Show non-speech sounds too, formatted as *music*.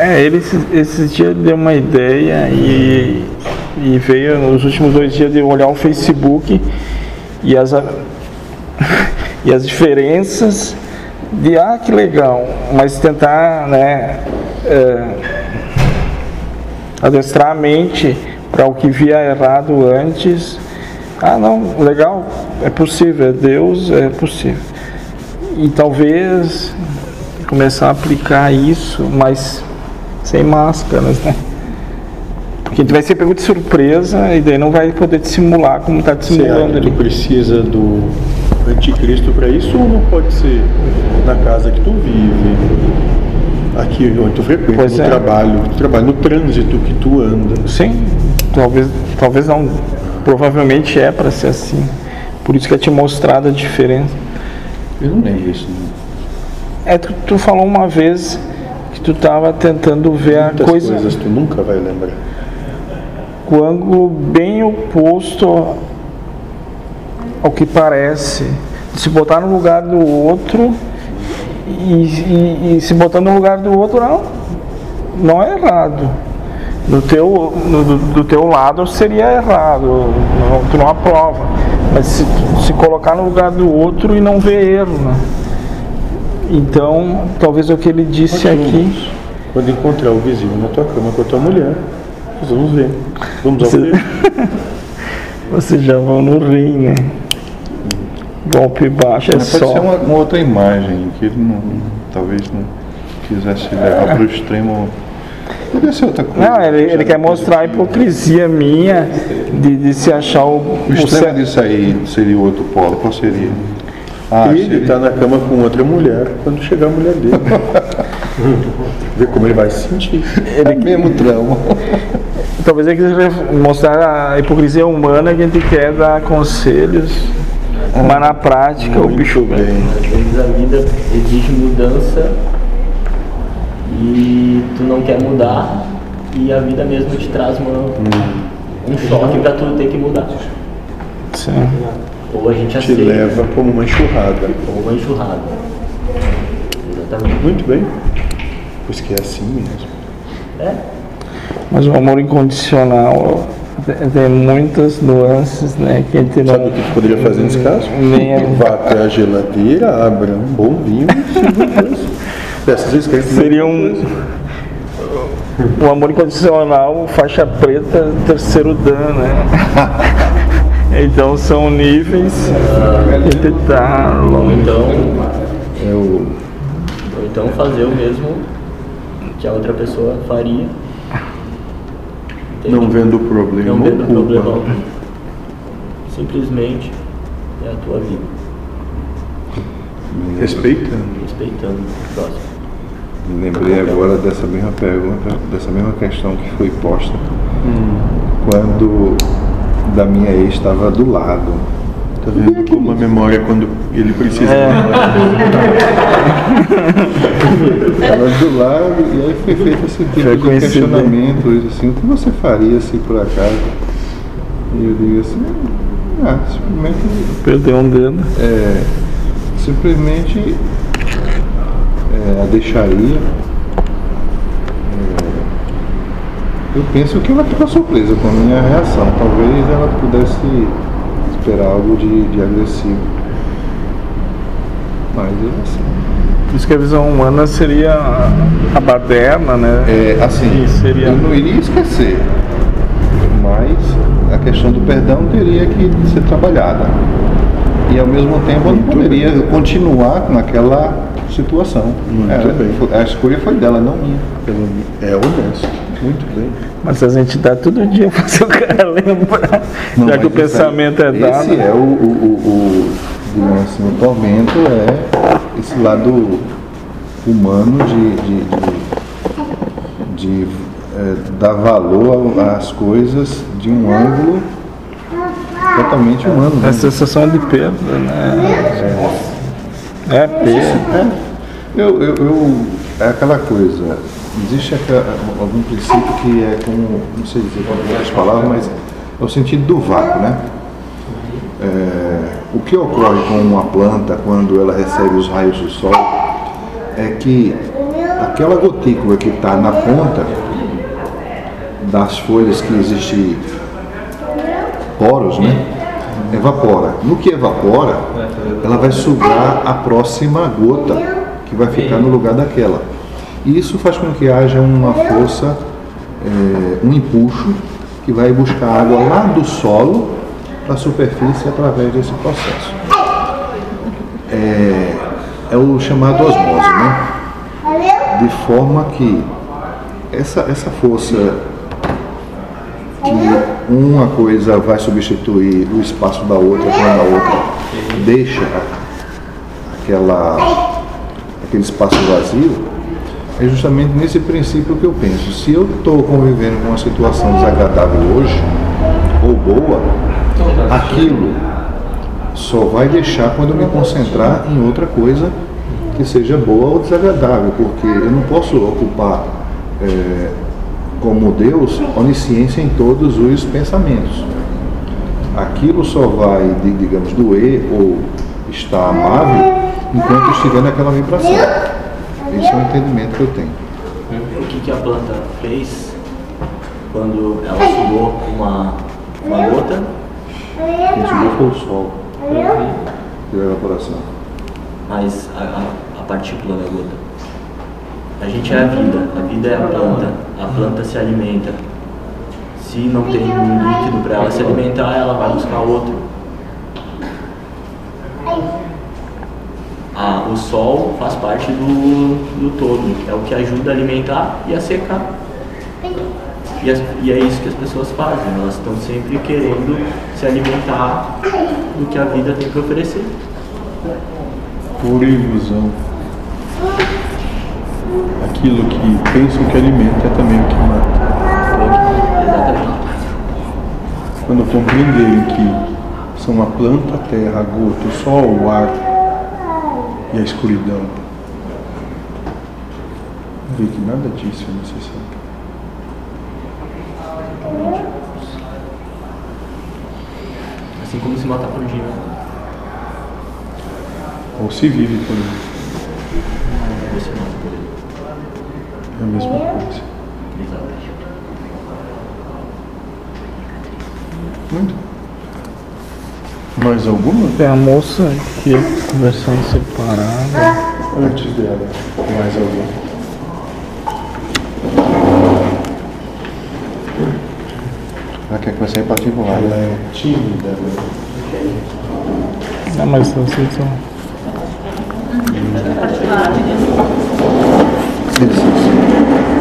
É, ele esses, esses dias deu uma ideia e, e veio nos últimos dois dias de olhar o Facebook e as, *laughs* e as diferenças de ah que legal, mas tentar né, é, adestrar a mente para o que via errado antes. Ah não, legal, é possível, é Deus, é possível. E talvez começar a aplicar isso, mas sem máscaras, né? Porque a gente vai ser pego de surpresa e daí não vai poder dissimular como está dissimulando que tu ali. precisa do anticristo para isso ou não pode ser na casa que tu vive, aqui onde tu frequenta, Pois no é. trabalho, no trabalho, no trânsito que tu anda? Sim, talvez, talvez não. Provavelmente é para ser assim. Por isso que é te mostrado a diferença. Eu não lembro isso. não. É, tu, tu falou uma vez que tu estava tentando ver a Muitas coisa coisas tu nunca vai lembrar. o ângulo bem oposto ao que parece. Se botar no lugar do outro e, e- e se botar no lugar do outro, não, não é errado. Do teu, no- do, do teu lado seria errado, não, tu não aprova. Mas se, se colocar no lugar do outro e não ver erro, né? Então, talvez o que ele disse aqui. Quando encontrar o vizinho na tua cama com a tua mulher, nós vamos ver. Vamos ao *laughs* Você-. Vocês já vão no rim, né? Golpe baixo é Mas pode só. ser uma, uma outra imagem que ele não, talvez não quisesse levar para o extremo. Poderia ser outra coisa. Não, ele, ele quer mostrar a hipocrisia minha de, de se achar o, O o extremo cer- disso aí seria o outro polo. Qual seria? Ah, E ele está na cama com outra mulher quando chegar a mulher dele. *laughs* Ver como ele vai se sentir. é mesmo trauma. Talvez ele queira mostrar a hipocrisia humana que a gente quer dar conselhos, mas na prática o bicho bem. Às vezes a vida exige mudança e tu não quer mudar e a vida mesmo te traz uma, um choque pra tu ter que mudar. Sim. Ou a gente Te aceita, leva como uma enxurrada. ou uma enxurrada. Exatamente. Muito bem. Pois que é assim mesmo. É, Mas o amor incondicional tem- muitas nuances, né? Que a gente não. Sabe o que tu poderia fazer nesse caso? Nem é- Vá até a geladeira, abra um bom vinho e *laughs* vezes que gente Seria um. O amor incondicional, faixa preta, terceiro dan, né? *laughs* Então são níveis que gente tá longe. então, ou então fazer o mesmo que a outra pessoa faria. Entende? não vendo o problema Não vendo ou problema algum. Simplesmente é a tua vida, Respeitando. respeitando o próximo. Me lembrei agora dessa mesma pergunta, dessa mesma questão que foi posta quando da minha ex estava do lado. Tá vendo como a memória quando ele precisa. Estava *laughs* do lado e aí foi feito esse tipo Foi de questionamento, isso assim, o que você faria se por acaso? E eu digo assim, ah, simplesmente Perdeu um dedo. é, simplesmente é, a deixaria. É, eu penso que ela ficou surpresa com a minha reação. Talvez ela pudesse esperar algo de, de agressivo. Mas é assim. Por isso que a visão humana seria a- baderna, né? É, assim, E seria- eu não iria esquecer, mas a questão do perdão teria que ser trabalhada. E ao mesmo tempo eu não poderia continuar naquela situação. Muito Era- bem. A escolha foi dela, não minha. É honesto. Muito bem. Mas a gente dá todo dia *laughs* fazer o cara lembrar. Não, Já que o aí- pensamento é dado. Esse é o, o, o, o, assim, o tormento é esse lado humano de, de, de, de, é, dar valor às coisas de um ângulo totalmente humano. É né? sensação de perda, né? É, perda. Eu, eu, eu- é aquela coisa, existe aquela- algum princípio que é como, não sei dizer com outras palavras, mas é o sentido do vácuo, né? É, o que ocorre com uma planta quando ela recebe os raios do sol é que aquela gotícula que está na ponta das folhas que existe poros, né? Evapora. No que evapora, ela vai sugar a próxima gota que vai ficar no lugar daquela. E isso faz com que haja uma força, é, um empuxo que vai buscar água lá do solo para a superfície através desse processo. É, é o chamado osmose, né? De forma que essa, essa força que uma coisa vai substituir o espaço da outra quando a outra deixa aquela, aquele espaço vazio, é justamente nesse princípio que eu penso. Se eu estou convivendo com uma situação desagradável hoje, ou boa, aquilo só vai deixar quando eu me concentrar em outra coisa que seja boa ou desagradável, porque eu não posso ocupar é, como Deus onisciência em todos os pensamentos. Aquilo só vai, digamos, doer ou estar amável enquanto estiver naquela vibração. Esse é o entendimento que eu tenho. O que, que a planta fez quando ela sugou uma, uma gota? Quem subiu foi o sol. Deu evaporação. Mas a, a, a partícula da gota. A gente é a vida, a vida é a planta, a planta se alimenta. Se não tem um líquido para ela se alimentar, ela vai buscar outro. Ah, o sol faz parte do, do todo, é o que ajuda a alimentar e a secar. E, as- e é isso que as pessoas fazem, elas estão sempre querendo se alimentar do que a vida tem para oferecer. Pura ilusão. Aquilo que pensam que alimenta é também o que mata. Exatamente. Quando compreenderem que são a planta, a terra, a gota, o sol, o ar e a escuridão, vê que nada disso é necessário. Assim como se matar por dia. Ou se vive por ele. Mata. É a mesma coisa. Exatamente. Muito. Mais alguma? Tem a moça aqui conversando separada. Antes dela. Mais alguma? Ela quer conversar em particular. Ela é tímida, né? Não, mas vocês são. Sim, sim, sim.